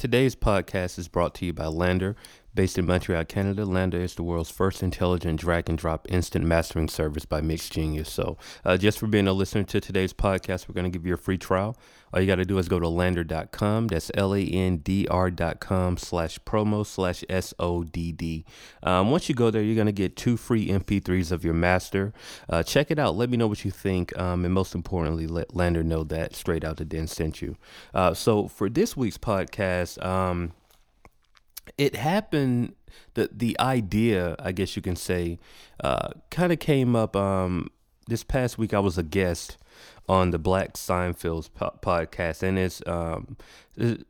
Today's podcast is brought to you by LANDR. Based in Montreal, Canada, LANDR is the world's first intelligent drag and drop instant mastering service by MixGenius. So, uh, just for being a listener to today's podcast, we're going to give you a free trial. All you got to do is go to landr.com. That's L A N D R.com slash promo slash S O D D. Um, once you go there, you're going to get two free MP3s of your master. Uh, check it out. Let me know what you think. Um, and most importantly, let LANDR know that Straight Out the Den sent you. Uh, so, for this week's podcast, um, it happened the the idea i guess you can say uh, kind of came up um, this past week i was a guest on the black seinfeld's po- podcast and it's um,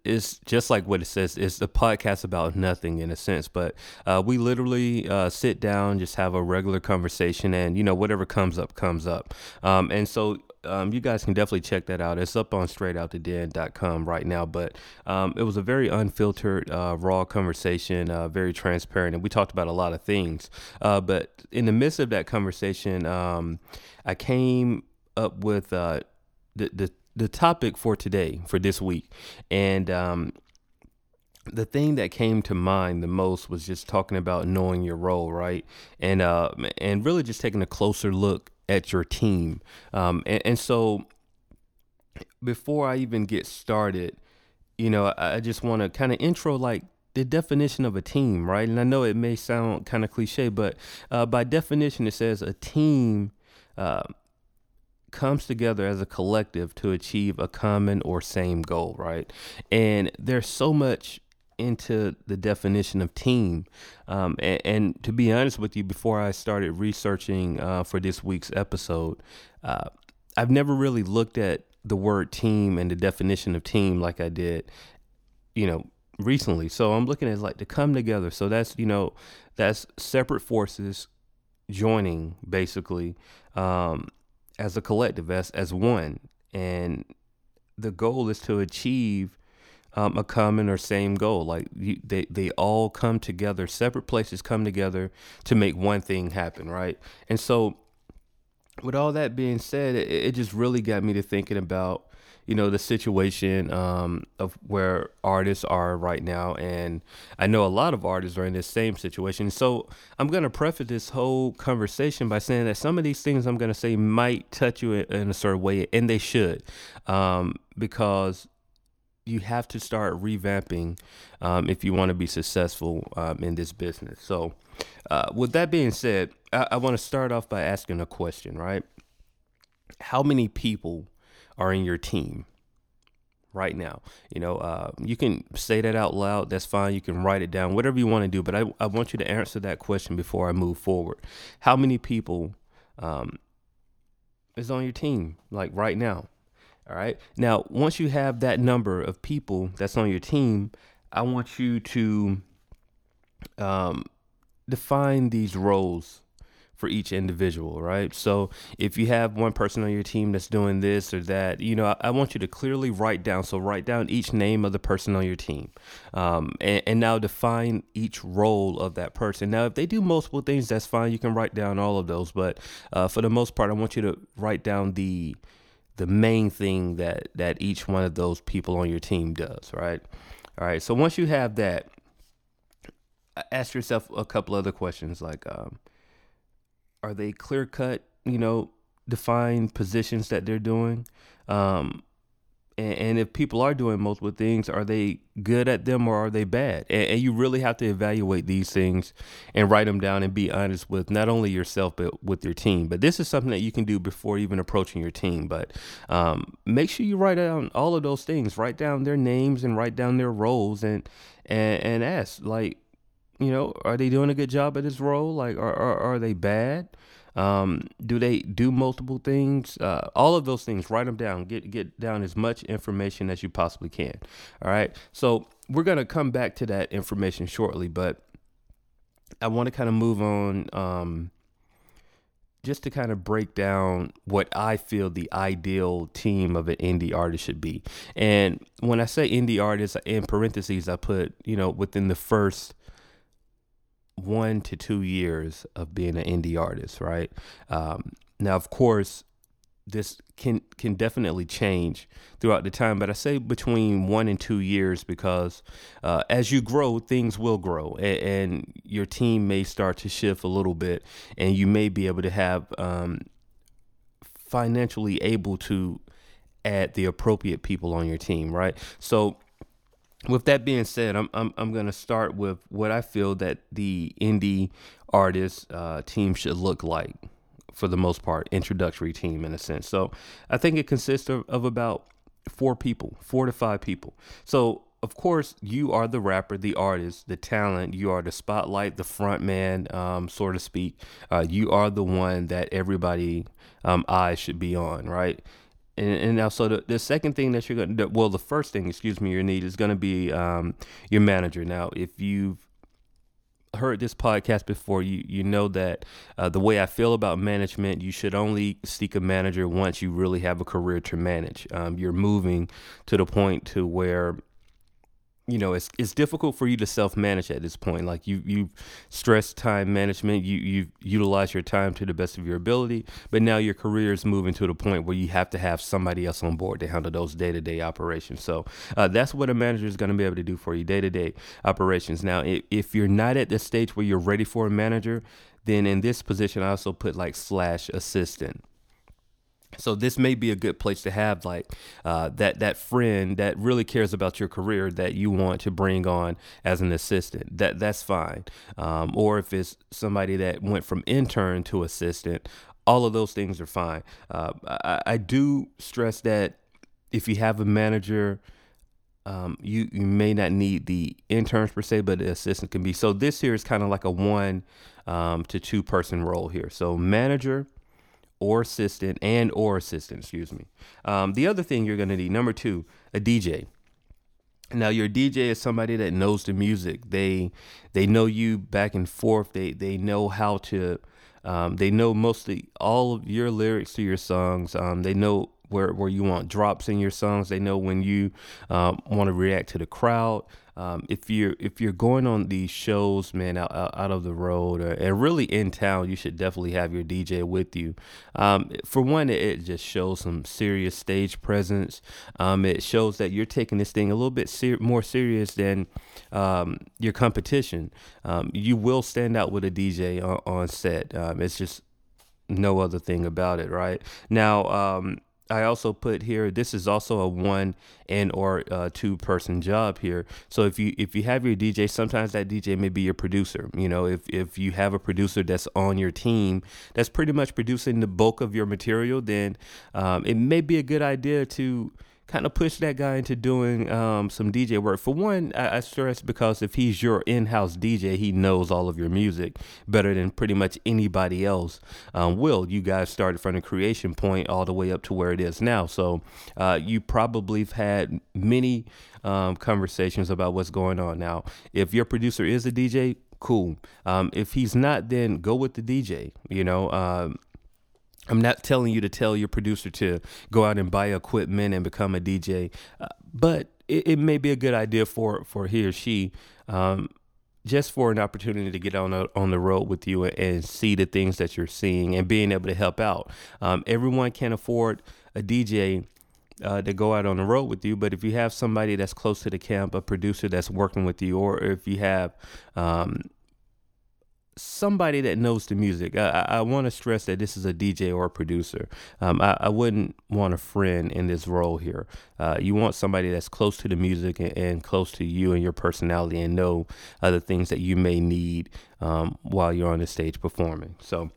it's just like what it says it's a podcast about nothing in a sense but uh, we literally uh, sit down just have a regular conversation and you know whatever comes up comes up. Um, and so um, you guys can definitely check that out. It's up on str8outdaden.com right now. But um, it was a very unfiltered, uh, raw conversation, uh, very transparent, and we talked about a lot of things. Uh, but in the midst of that conversation, um, I came up with uh, the, the the topic for today, for this week, and um, the thing that came to mind the most was just talking about knowing your role, right? And uh, and really just taking a closer look at your team. Um, and, and so before I even get started, you know, I just want to kind of intro like the definition of a team, right? And I know it may sound kind of cliche, but uh, by definition, it says a team uh, comes together as a collective to achieve a common or same goal, right? And there's so much into the definition of team. Um, and, and, to be honest with you, before I started researching uh, for this week's episode, uh, I've never really looked at the word team and the definition of team like I did, you know, recently. So I'm looking at like to come together. So that's, you know, that's separate forces joining basically um, as a collective, as, as one. And the goal is to achieve um, a common or same goal. Like you, they they all come together. Separate places come together to make one thing happen, right? And so, with all that being said, it, it just really got me to thinking about you know the situation um, of where artists are right now, and I know a lot of artists are in this same situation. So I'm gonna preface this whole conversation by saying that some of these things I'm gonna say might touch you in, in a certain way, and they should, um, because you have to start revamping um, if you want to be successful um, in this business. So, uh, with that being said, I, I want to start off by asking a question, right? How many people are in your team right now? You know, uh, you can say that out loud. That's fine. You can write it down, whatever you want to do. But I, I want you to answer that question before I move forward. How many people um, is on your team, like right now? All right. Now, once you have that number of people that's on your team, I want you to um, define these roles for each individual, right? So if you have one person on your team that's doing this or that, you know, I, I want you to clearly write down. So write down each name of the person on your team, um, and, and, now define each role of that person. Now, if they do multiple things, that's fine. You can write down all of those, but uh, for the most part, I want you to write down the the main thing that that each one of those people on your team does, right? All right. So once you have that, ask yourself a couple other questions like, um, are they clear cut? You know, defined positions that they're doing. Um, and, if people are doing multiple things, are they good at them or are they bad? And, and, you really have to evaluate these things and write them down and be honest with not only yourself but with your team. But this is something that you can do before even approaching your team. But um, make sure you write down all of those things. Write down their names and write down their roles and and, and ask like, you know, are they doing a good job at this role? Like, are are, are they bad? Um, do they do multiple things? Uh, all of those things, write them down. Get get down as much information as you possibly can. All right. So we're gonna come back to that information shortly, but I want to kind of move on. Um, just to kind of break down what I feel the ideal team of an indie artist should be. And when I say indie artist, in parentheses, I put, you know, within the first one to two years of being an indie artist, right? Um, now, of course, this can can definitely change throughout the time but i say between one and two years because uh, as you grow things will grow and, and, your team may start to shift a little bit and you may be able to have um, financially able to add the appropriate people on your team right so with that being said, I'm I'm I'm gonna start with what I feel that the indie artist uh, team should look like for the most part, introductory team in a sense. So I think it consists of, of about four people, four to five people. So of course, you are the rapper, the artist, the talent. You are the spotlight, the front man, um, so to speak. Uh, you are the one that everybody um, eyes should be on, right? And, and now, so the, the second thing that you're going to, well, the first thing, excuse me, you need is going to be um, your manager. Now, if you've heard this podcast before, you you know that uh, the way I feel about management, you should only seek a manager once you really have a career to manage. Um, you're moving to the point to where you know it's it's difficult for you to self manage at this point. Like you you stress time management you you utilize your time to the best of your ability but now your career is moving to the point where you have to have somebody else on board to handle those day-to-day operations. So uh, that's what a manager is going to be able to do for you day-to-day operations. Now if you're not at the stage where you're ready for a manager then in this position i also put like slash assistant so this may be a good place to have like uh, that that friend that really cares about your career that you want to bring on as an assistant. That that's fine. Um, or if it's somebody that went from intern to assistant, all of those things are fine. Uh, I, I, do stress that if you have a manager. Um, you you may not need the interns per se, but the assistant can be. So this here is kind of like a one um, to two person role here. So manager, or assistant and or assistant, excuse me. Um, the other thing you're going to need, number two, a DJ. Now your DJ is somebody that knows the music. They they know you back and forth. They they know how to. Um, they know mostly all of your lyrics to your songs. Um, they know where where you want drops in your songs. They know when you um, want to react to the crowd. Um, if you're if you're going on these shows, man, out, out, of the road or and really in town, you should definitely have your DJ with you. Um, for one, it, just shows some serious stage presence. Um, it shows that you're taking this thing a little bit ser- more serious than um, your competition. Um, you will stand out with a DJ on, on set. Um, it's just no other thing about it, right? Now, I also put here this is also a one and or uh, two person job here. So if you if you have your DJ, sometimes that DJ may be your producer. You know, if if you have a producer that's on your team that's pretty much producing the bulk of your material, then um, it may be a good idea to kind of push that guy into doing um, some DJ work. For one, I, I, stress because if he's your in-house DJ, he knows all of your music better than pretty much anybody else um, will. You guys started from the creation point all the way up to where it is now, so uh, you probably have had many um, conversations about what's going on now. If your producer is a DJ, cool. Um, if he's not, then go with the DJ. You know, um, I'm not telling you to tell your producer to go out and buy equipment and become a DJ, uh, but it, it, may be a good idea for for he or she, um, just for an opportunity to get on a, on the road with you and see the things that you're seeing and being able to help out. Um, everyone can't afford a DJ. Uh, to go out on the road with you, but if you have somebody that's close to the camp, a producer that's working with you, or if you have um, somebody that knows the music. I, I want to stress that this is a DJ or a producer. Um, I, I, wouldn't want a friend in this role here. Uh, you want somebody that's close to the music and, and, close to you and your personality and know other things that you may need um, while you're on the stage performing. So.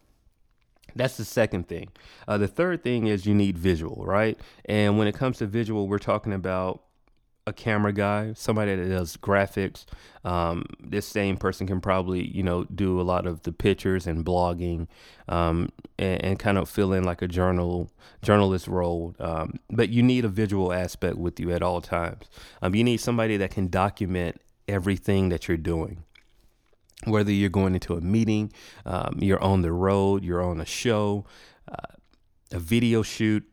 That's the second thing. Uh, the third thing is you need visual, right? And when it comes to visual, we're talking about a camera guy, somebody that does graphics. Um, this same person can probably, you know, do a lot of the pictures and blogging, um, and, and, kind of fill in like a journal journalist role. Um, but you need a visual aspect with you at all times. Um, you need somebody that can document everything that you're doing. Whether you're going into a meeting, um, you're on the road, you're on a show, uh, a video shoot,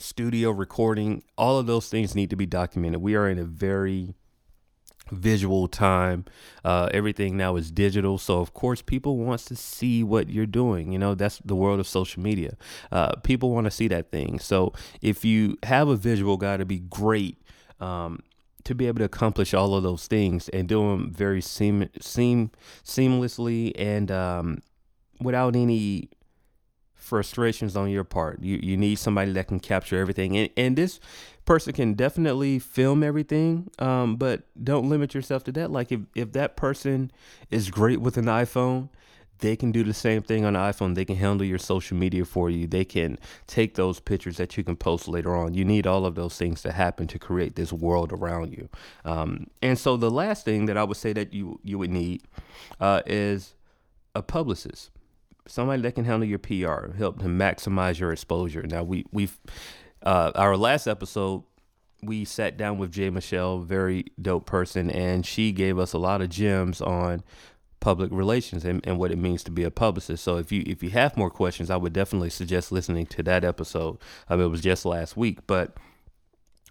studio recording, all of those things need to be documented. We are in a very visual time. Uh, everything now is digital. So of course people wants to see what you're doing. You know that's the world of social media. Uh, people want to see that thing. So if you have a visual guy to be great um, to be able to accomplish all of those things and do them very seam, seam seamlessly and um, without any frustrations on your part. You you need somebody that can capture everything, and and this person can definitely film everything. Um, but don't limit yourself to that. Like if if that person is great with an iPhone. They can do the same thing on iPhone. They can handle your social media for you. They can take those pictures that you can post later on. You need all of those things to happen to create this world around you. Um, and so the last thing that I would say that you you would need uh, is a publicist somebody that can handle your PR, help to maximize your exposure. Now we we've uh, our last episode we sat down with Jay Michelle, very dope person, and she gave us a lot of gems on public relations and, and what it means to be a publicist. So if you if you have more questions, I would definitely suggest listening to that episode. It was just last week, but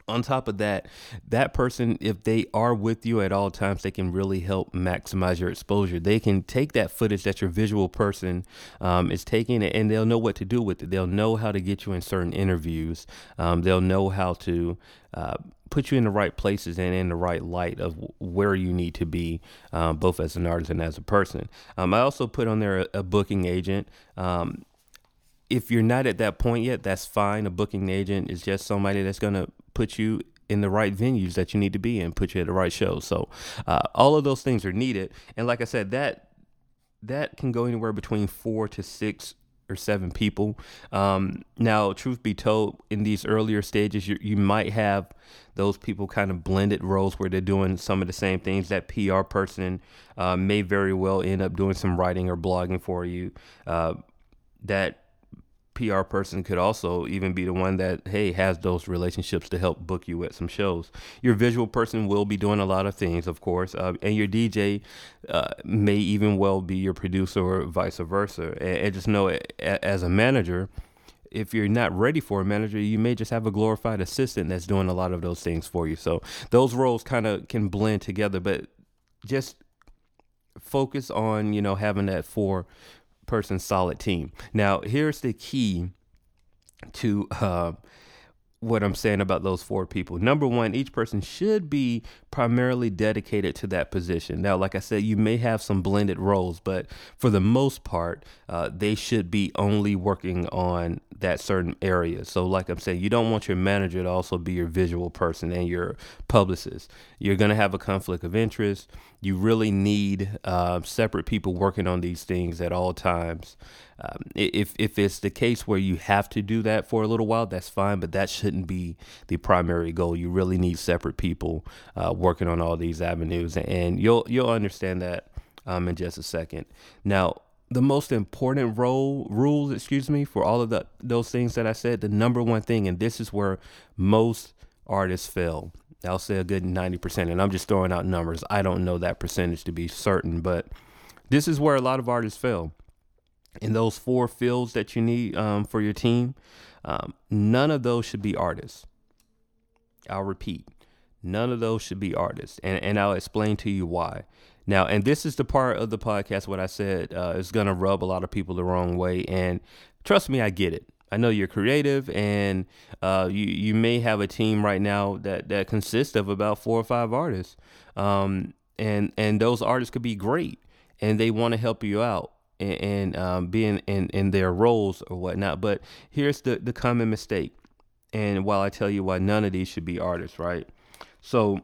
on top of that, that person, if they are with you at all times, they can really help maximize your exposure. They can take that footage that your visual person um, is taking and they'll know what to do with it. They'll know how to get you in certain interviews. Um, they'll know how to uh, put you in the right places and in the right light of where you need to be, um, both as an artist and as a person. Um, I also put on there a, a booking agent. If you're not at that point yet, that's fine. A booking agent is just somebody that's going to put you in the right venues that you need to be in, put you at the right shows. So uh, all of those things are needed. And like I said, that that can go anywhere between four to six or seven people. Um, now, truth be told, in these earlier stages, you, you might have those people kind of blended roles where they're doing some of the same things. That PR person uh, may very well end up doing some writing or blogging for you. Uh, that PR person could also even be the one that hey has those relationships to help book you at some shows. Your visual person will be doing a lot of things, of course, uh, and your DJ uh, may even well be your producer or vice versa. And, and just know, as a manager, if you're not ready for a manager, you may just have a glorified assistant that's doing a lot of those things for you. So those roles kind of can blend together, but just focus on you know having that four person solid team. Now, here's the key to uh, what I'm saying about those four people. Number one, each person should be primarily dedicated to that position. Now, like I said, you may have some blended roles, but for the most part, uh, they should be only working on that certain area. So, like I'm saying, you don't want your manager to also be your visual person and your publicist. You're going to have a conflict of interest. You really need uh, separate people working on these things at all times. Um, if if it's the case where you have to do that for a little while, that's fine, but that shouldn't be the primary goal. You really need separate people uh, working on all these avenues, and you'll you'll understand that um, in just a second. Now, the most important role rules, excuse me, for all of the those things that I said, the number one thing, and this is where most artists fail. I'll say a good 90%, and I'm just throwing out numbers. I don't know that percentage to be certain, but this is where a lot of artists fail in those four fields that you need um, for your team, um, none of those should be artists. I'll repeat, none of those should be artists, and and I'll explain to you why. Now, and this is the part of the podcast what I said uh, is gonna rub a lot of people the wrong way, and trust me, I get it. I know you're creative, and uh, you you may have a team right now that that consists of about four or five artists, um, and and those artists could be great, and they want to help you out and, and um, being in, in their roles or whatnot. But here's the, the common mistake. And while I tell you why none of these should be artists, right? So,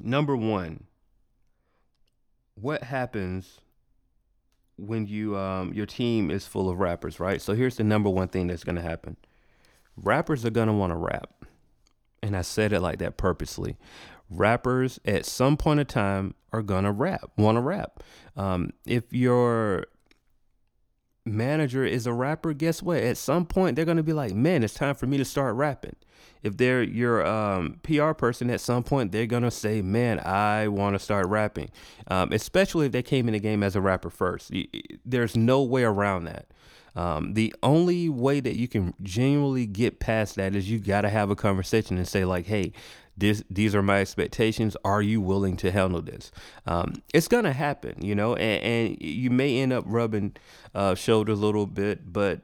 number one, what happens when you um, your team is full of rappers, right? So here's the number one thing that's gonna happen. Rappers are gonna want to rap, and I said it like that purposely rappers at some point in time are gonna rap, want to rap. Um, if your manager is a rapper, guess what? At some point, they're gonna be like, "Man, it's time for me to start rapping." If they're your um, PR person, at some point, they're gonna say, "Man, I want to start rapping." Um, especially if they came in the game as a rapper first. There's no way around that. Um, the only way that you can genuinely get past that is you got to have a conversation and say like, "Hey, this these are my expectations. Are you willing to handle this? Um, it's gonna happen you know and, and you may end up rubbing uh, shoulders a little bit but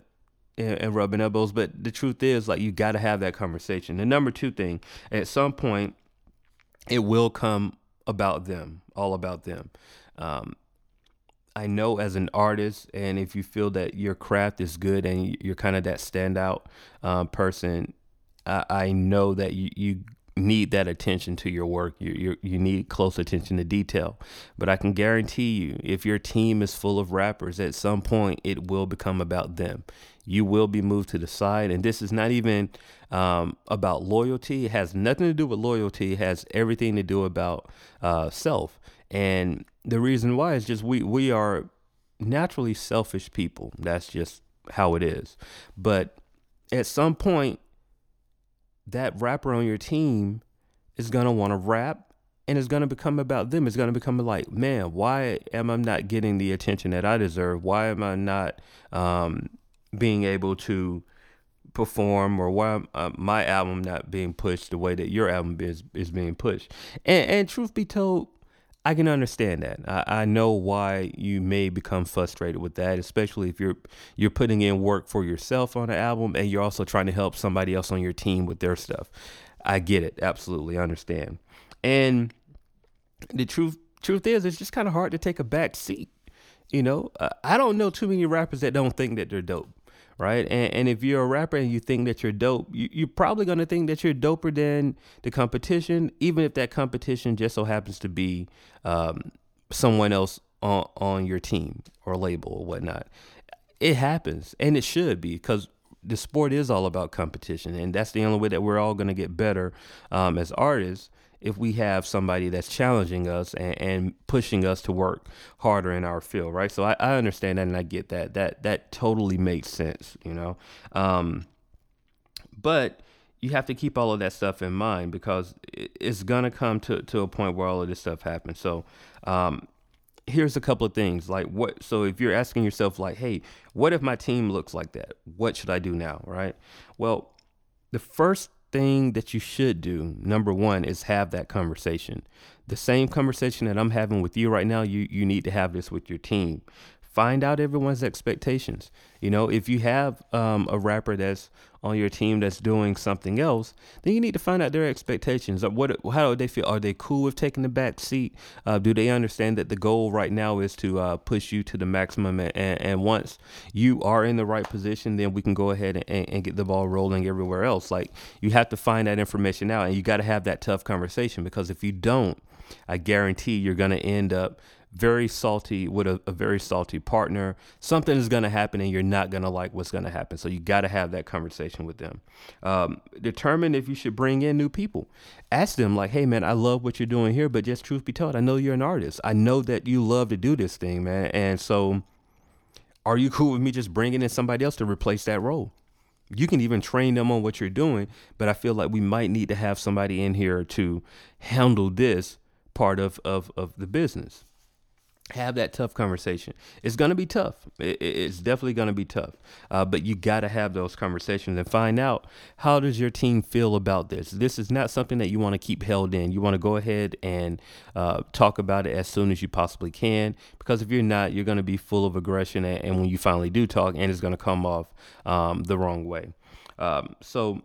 and, and rubbing elbows but the truth is like you got to have that conversation. The number two thing at some point it will come about them all about them. Um, I know as an artist, and if you feel that your craft is good and you're kind of that standout um, person, I, I, know that you, you need that attention to your work. You, you you need close attention to detail. But I can guarantee you, if your team is full of rappers, at some point it will become about them. You will be moved to the side, and this is not even um, about loyalty. It has nothing to do with loyalty. It has everything to do about uh, self. And the reason why is just we we are naturally selfish people. That's just how it is. But at some point, that rapper on your team is gonna want to rap and it's gonna become about them. It's gonna become like, man, why am I not getting the attention that I deserve? Why am I not um, being able to perform, or why uh, my album not being pushed the way that your album is is being pushed? And, and truth be told, I can understand that. I, I, know why you may become frustrated with that, especially if you're you're putting in work for yourself on an album and you're also trying to help somebody else on your team with their stuff. I get it, absolutely understand. And the truth truth is, it's just kind of hard to take a back seat. You know, I don't know too many rappers that don't think that they're dope right? And, and if you're a rapper and you think that you're dope, you, you're probably to think that you're doper than the competition, even if that competition just so happens to be um, someone else on, on your team or label or whatnot. It happens, and it should be because the sport is all about competition, and that's the only way that we're all to get better um, as artists if we have somebody that's challenging us and, and, pushing us to work harder in our field, right? So I, I, understand that and I get that. That that totally makes sense, you know. Um, but you have to keep all of that stuff in mind because it's gonna come to, to a point where all of this stuff happens. So um, here's a couple of things like what so if you're asking yourself like hey what if my team looks like that what should i do now right well the first thing that you should do, number one, is have that conversation. The same conversation that I'm having with you right now, you, you need to have this with your team find out everyone's expectations. You know, if you have um, a rapper that's on your team that's doing something else, then you need to find out their expectations. What, how do they feel? Are they cool with taking the back seat? Uh, do they understand that the goal right now is to uh, push you to the maximum? And, and, once you are in the right position, then we can go ahead and, and get the ball rolling everywhere else. Like you have to find that information out, and you got to have that tough conversation because if you don't, I guarantee you're going to end up very salty with a, a very salty partner. Something is going to happen and you're not going to like what's going to happen. So you got to have that conversation with them. Um, determine if you should bring in new people. Ask them, like, hey, man, I love what you're doing here, but just truth be told, I know you're an artist. I know that you love to do this thing, man. And so are you cool with me just bringing in somebody else to replace that role? You can even train them on what you're doing, but I feel like we might need to have somebody in here to handle this part of, of, of the business have that tough conversation. It's going to be tough. it's definitely going to be tough. Uh, but you got to have those conversations and find out how does your team feel about this. This is not something that you want to keep held in. You want to go ahead and uh, talk about it as soon as you possibly can. Because if you're not, you're going to be full of aggression. And, and, when you finally do talk, and it's going to come off um, the wrong way. Um, so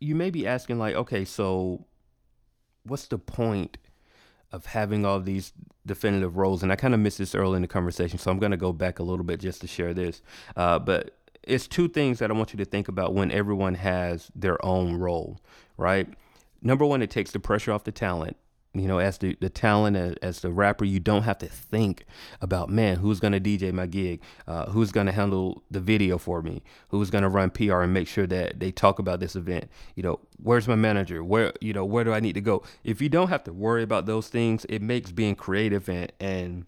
you may be asking, like, okay, so what's the point? Of having all these definitive roles. And I kind of missed this early in the conversation, so I'm going to go back a little bit just to share this. Uh, but it's two things that I want you to think about when everyone has their own role, right? Number one, it takes the pressure off the talent you know, as the, the talent, as, as, the rapper, you don't have to think about, man, who's going to DJ my gig? Uh, who's going to handle the video for me? Who's going to run PR and make sure that they talk about this event? You know, where's my manager? Where, you know, where do I need to go? If you don't have to worry about those things, it makes being creative and, and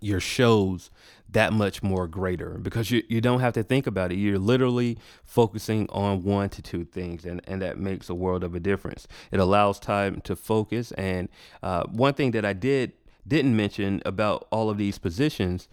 your shows that much more greater because you, you don't have to think about it. You're literally focusing on one to two things, and, and that makes a world of a difference. It allows time to focus. And uh, one thing that I did didn't mention about all of these positions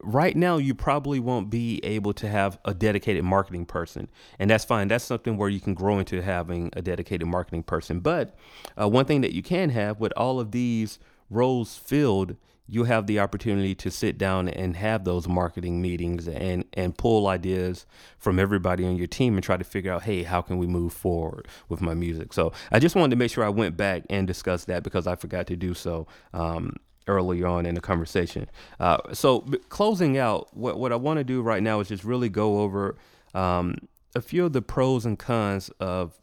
right now you probably won't be able to have a dedicated marketing person and that's fine that's something where you can grow into having a dedicated marketing person but uh, one thing that you can have with all of these roles filled you have the opportunity to sit down and have those marketing meetings and and pull ideas from everybody on your team and try to figure out hey how can we move forward with my music? So i just wanted to make sure i went back and discussed that because i forgot to do so um, earlier on in the conversation. Uh, so closing out what, what i want to do right now is just really go over um, a few of the pros and cons of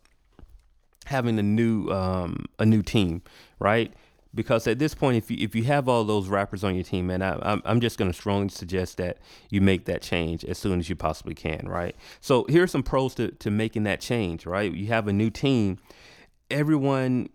having a new um, a new team right because at this point, if you if you have all those rappers on your team, man, I, I'm I'm just going to strongly suggest that you make that change as soon as you possibly can, right? So here are some pros to to making that change, right? You have a new team, everyone.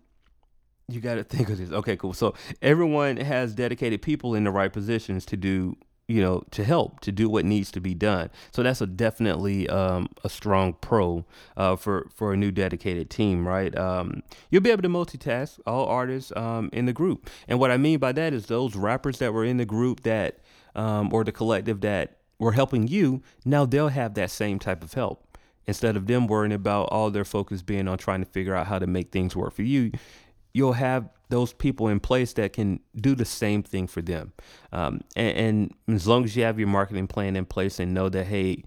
You got to think of this. Okay, cool. So everyone has dedicated people in the right positions to do you know, to help to do what needs to be done. So that's a definitely um, a strong pro uh, for for a new dedicated team, right? Um, you'll be able to multitask all artists um, in the group, and what I mean by that is those rappers that were in the group that um, or the collective that were helping you. Now they'll have that same type of help instead of them worrying about all their focus being on trying to figure out how to make things work for you. You'll have those people in place that can do the same thing for them. Um, and, and as long as you have your marketing plan in place and know that, hey,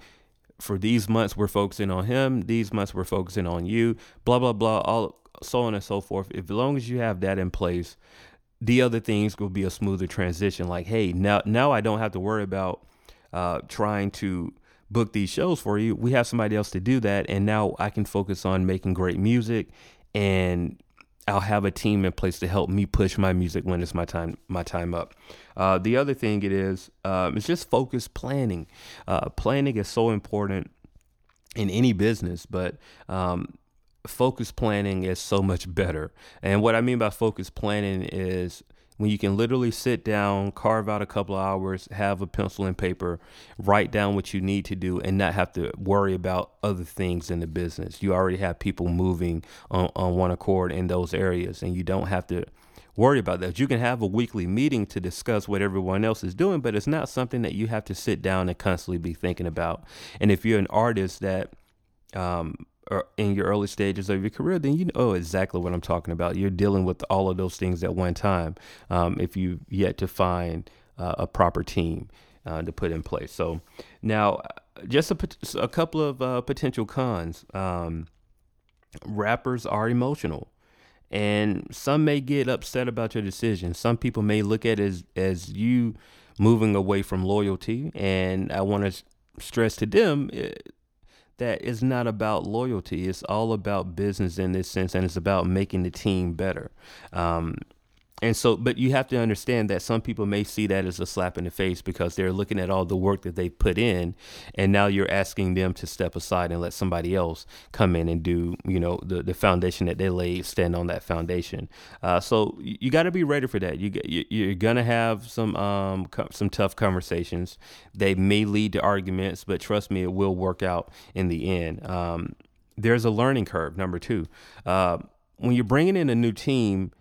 for these months we're focusing on him, these months we're focusing on you, blah blah blah, all so on and so forth. If, as long as you have that in place, the other things will be a smoother transition. Like, hey, now now I don't have to worry about uh, trying to book these shows for you. We have somebody else to do that, and now I can focus on making great music and I'll have a team in place to help me push my music when it's my time my time up. Uh, the other thing it is um, it's just focus planning. Uh, planning is so important in any business, but um, focus planning is so much better. And what I mean by focus planning is when you can literally sit down, carve out a couple of hours, have a pencil and paper, write down what you need to do, and not have to worry about other things in the business. You already have people moving on, on one accord in those areas, and you don't have to worry about that. You can have a weekly meeting to discuss what everyone else is doing, but it's not something that you have to sit down and constantly be thinking about. And if you're an artist that um, in your early stages of your career, then you know exactly what I'm talking about. You're dealing with all of those things at one time. Um, if you've yet to find uh, a proper team uh, to put in place. So now, just a, a couple of uh, potential cons. Um, rappers are emotional. And some may get upset about your decision. Some people may look at it as, as you moving away from loyalty. And I want to stress to them eh, that it's not about loyalty. It's all about business in this sense, and it's about making the team better. Um, and so, but you have to understand that some people may see that as a slap in the face because they're looking at all the work that they put in, and now you're asking them to step aside and let somebody else come in and do, you know, the, the foundation that they laid, stand on that foundation. Uh, so you got to be ready for that. You you're gonna have some um some tough conversations. They may lead to arguments, but trust me, it will work out in the end. Um, there's a learning curve. Number two, uh, when you're bringing in a new team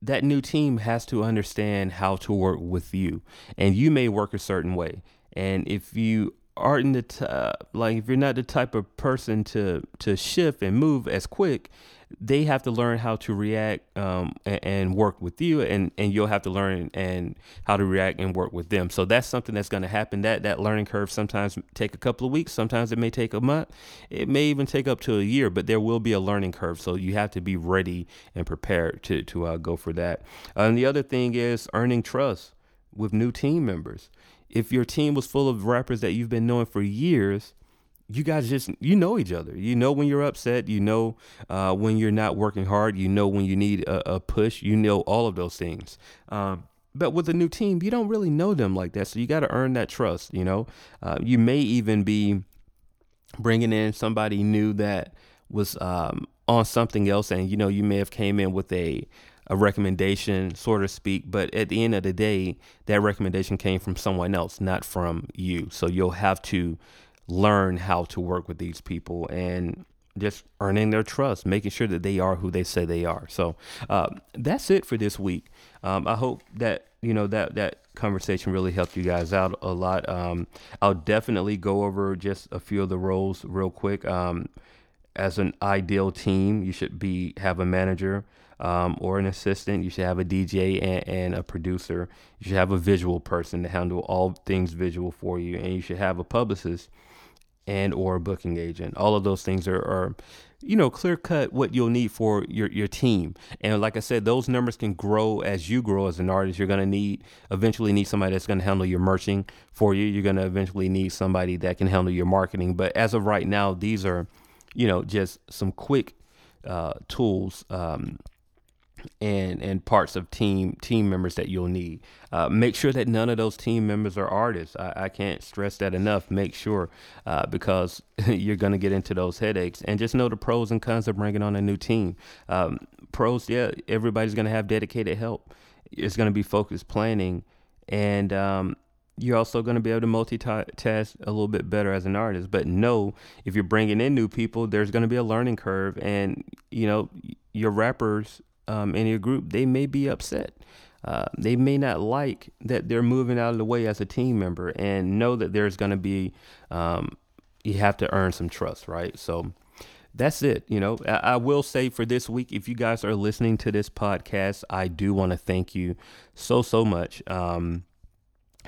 that new team has to understand how to work with you. And you may work a certain way. And if you aren't the t- uh, like if you're not the type of person to to shift and move as quick they have to learn how to react um, and, and, work with you and, and you'll have to learn and how to react and work with them. So that's something that's going to happen. That that learning curve sometimes take a couple of weeks sometimes it may take a month it may even take up to a year but there will be a learning curve. So you have to be ready and prepared to, to uh, go for that. And the other thing is earning trust with new team members if your team was full of rappers that you've been knowing for years you guys just you know each other. You know when you're upset. You know uh, when you're not working hard. You know when you need a, a push. You know all of those things. Um, but with a new team, you don't really know them like that. So you got to earn that trust. You know, uh, you may even be bringing in somebody new that was um, on something else, and you know you may have came in with a a recommendation, so to speak. But at the end of the day, that recommendation came from someone else, not from you. So you'll have to learn how to work with these people and just earning their trust, making sure that they are who they say they are. So uh, that's it for this week. Um, I hope that you know that that conversation really helped you guys out a lot. Um, I'll definitely go over just a few of the roles real quick. Um, as an ideal team, you should be have a manager. Um, or an assistant. You should have a DJ and, and, a producer. You should have a visual person to handle all things visual for you, and you should have a publicist and or a booking agent. All of those things are, are you know, clear cut what you'll need for your, your team. And like I said, those numbers can grow as you grow as an artist. You're going to need, eventually need somebody that's going to handle your merching for you. You're going to eventually need somebody that can handle your marketing. But as of right now, these are, you know, just some quick uh, tools um, and and parts of team team members that you'll need. Uh, make sure that none of those team members are artists. I, I can't stress that enough. Make sure uh, because you're going to get into those headaches. And just know the pros and cons of bringing on a new team. Um, pros, yeah, everybody's going to have dedicated help. It's going to be focused planning, and um, you're also going to be able to multitask a little bit better as an artist. But know if you're bringing in new people, there's going to be a learning curve, and you know your rappers um, in your group, they may be upset. Uh, they may not like that they're moving out of the way as a team member and know that there's going to be, um, you have to earn some trust, right? So that's it. You know, I, I, will say for this week, if you guys are listening to this podcast, I do want to thank you so, so much. Um,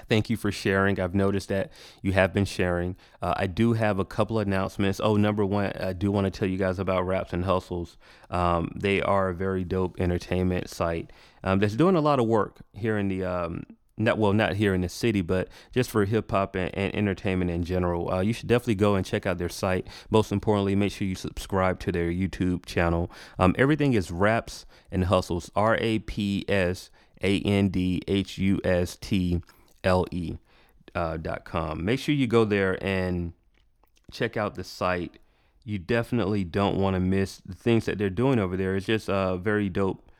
Thank you for sharing. I've noticed that you have been sharing. Uh, I do have a couple announcements. Oh, number one, I do want to tell you guys about Raps and Hustles. Um, they are a very dope entertainment site um, that's doing a lot of work here in the um, not well, not here in the city, but just for hip hop and, and, entertainment in general. Uh, you should definitely go and check out their site. Most importantly, make sure you subscribe to their YouTube channel. Um, everything is Raps and Hustles. R A P S A N D H U S T le uh, dot com. Make sure you go there and check out the site. You definitely don't want to miss the things that they're doing over there. It's just a very dope,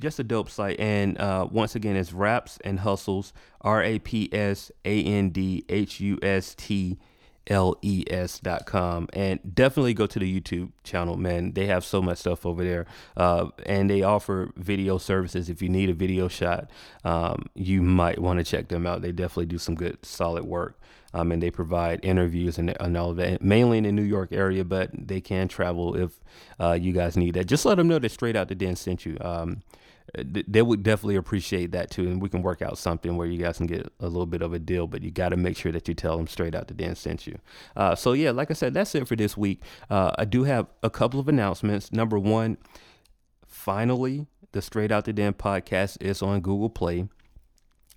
just a dope site. And uh, once again, it's Raps and Hustles, R A P S A N D H U S T les.com and definitely go to the youtube channel man. They have so much stuff over there. Uh, and they offer video services. If you need a video shot um, you might want to check them out. They definitely do some good solid work. Um, and they provide interviews and, and all that mainly in the new york area but they can travel if uh, you guys need that. Just let them know that straight out the den sent you. Um, they would definitely appreciate that too, and we can work out something where you guys can get a little bit of a deal. But you got to make sure that you tell them straight out that Den sent you. Uh, so yeah, like I said, that's it for this week. Uh, I do have a couple of announcements. Number one, finally, the Straight Out the Den podcast is on Google Play.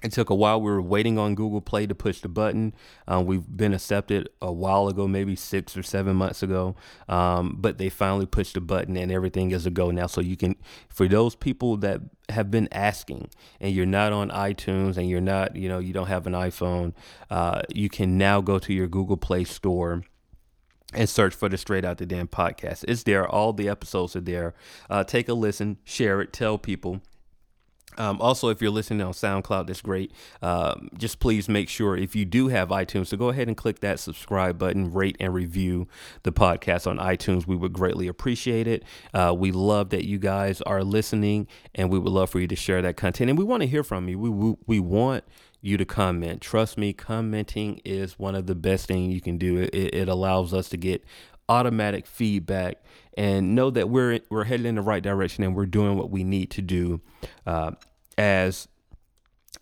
It took a while. We were waiting on Google Play to push the button. Um, we've been accepted a while ago, maybe six or seven months ago. Um, but they finally pushed the button and everything is a go now. So you can, for those people that have been asking and you're not on iTunes and you're not, you know, you don't have an iPhone, uh, you can now go to your Google Play store and search for the Straight Out the Den podcast. It's there. All the episodes are there. Uh, take a listen, share it, tell people. Um, also, if you're listening on SoundCloud, that's great. Um, just please make sure if you do have iTunes, to go ahead and click that subscribe button, rate and review the podcast on iTunes. We would greatly appreciate it. Uh, we love that you guys are listening, and we would love for you to share that content. And we want to hear from you. We we, we want you to comment. Trust me, commenting is one of the best things you can do. It, it allows us to get automatic feedback and know that we're we're headed in the right direction and we're doing what we need to do uh, as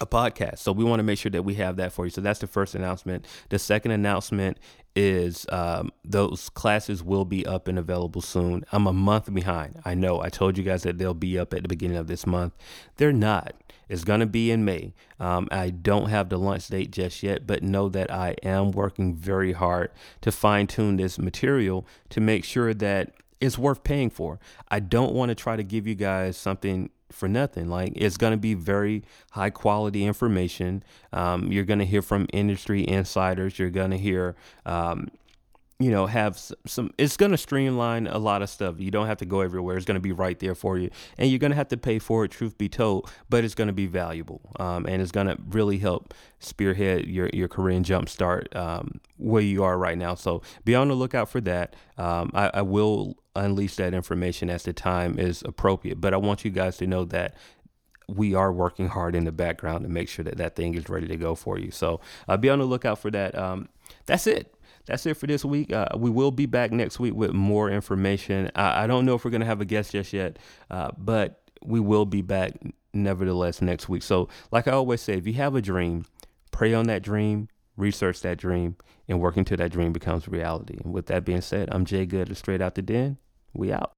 a podcast. So we want to make sure that we have that for you. So that's the first announcement. The second announcement is um, those classes will be up and available soon. I'm a month behind. I know. I told you guys that they'll be up at the beginning of this month. They're not. It's going to be in May. Um, I don't have the launch date just yet, but know that I am working very hard to fine tune this material to make sure that it's worth paying for. I don't want to try to give you guys something for nothing. Like it's going to be very high quality information. Um, you're going to hear from industry insiders. You're going to hear, um, you know have some it's going to streamline a lot of stuff you don't have to go everywhere it's going to be right there for you and you're going to have to pay for it truth be told but it's going to be valuable um, and it's going to really help spearhead your your career and jumpstart um, where you are right now so be on the lookout for that um, I, I will unleash that information as the time is appropriate but i want you guys to know that we are working hard in the background to make sure that that thing is ready to go for you so uh, be on the lookout for that um, that's it that's it for this week. Uh, we will be back next week with more information. I, I don't know if we're going to have a guest just yet, uh, but we will be back nevertheless next week. So, like I always say, if you have a dream, pray on that dream, research that dream, and work until that dream becomes reality. And with that being said, I'm Jay Good, straight out the den. We out.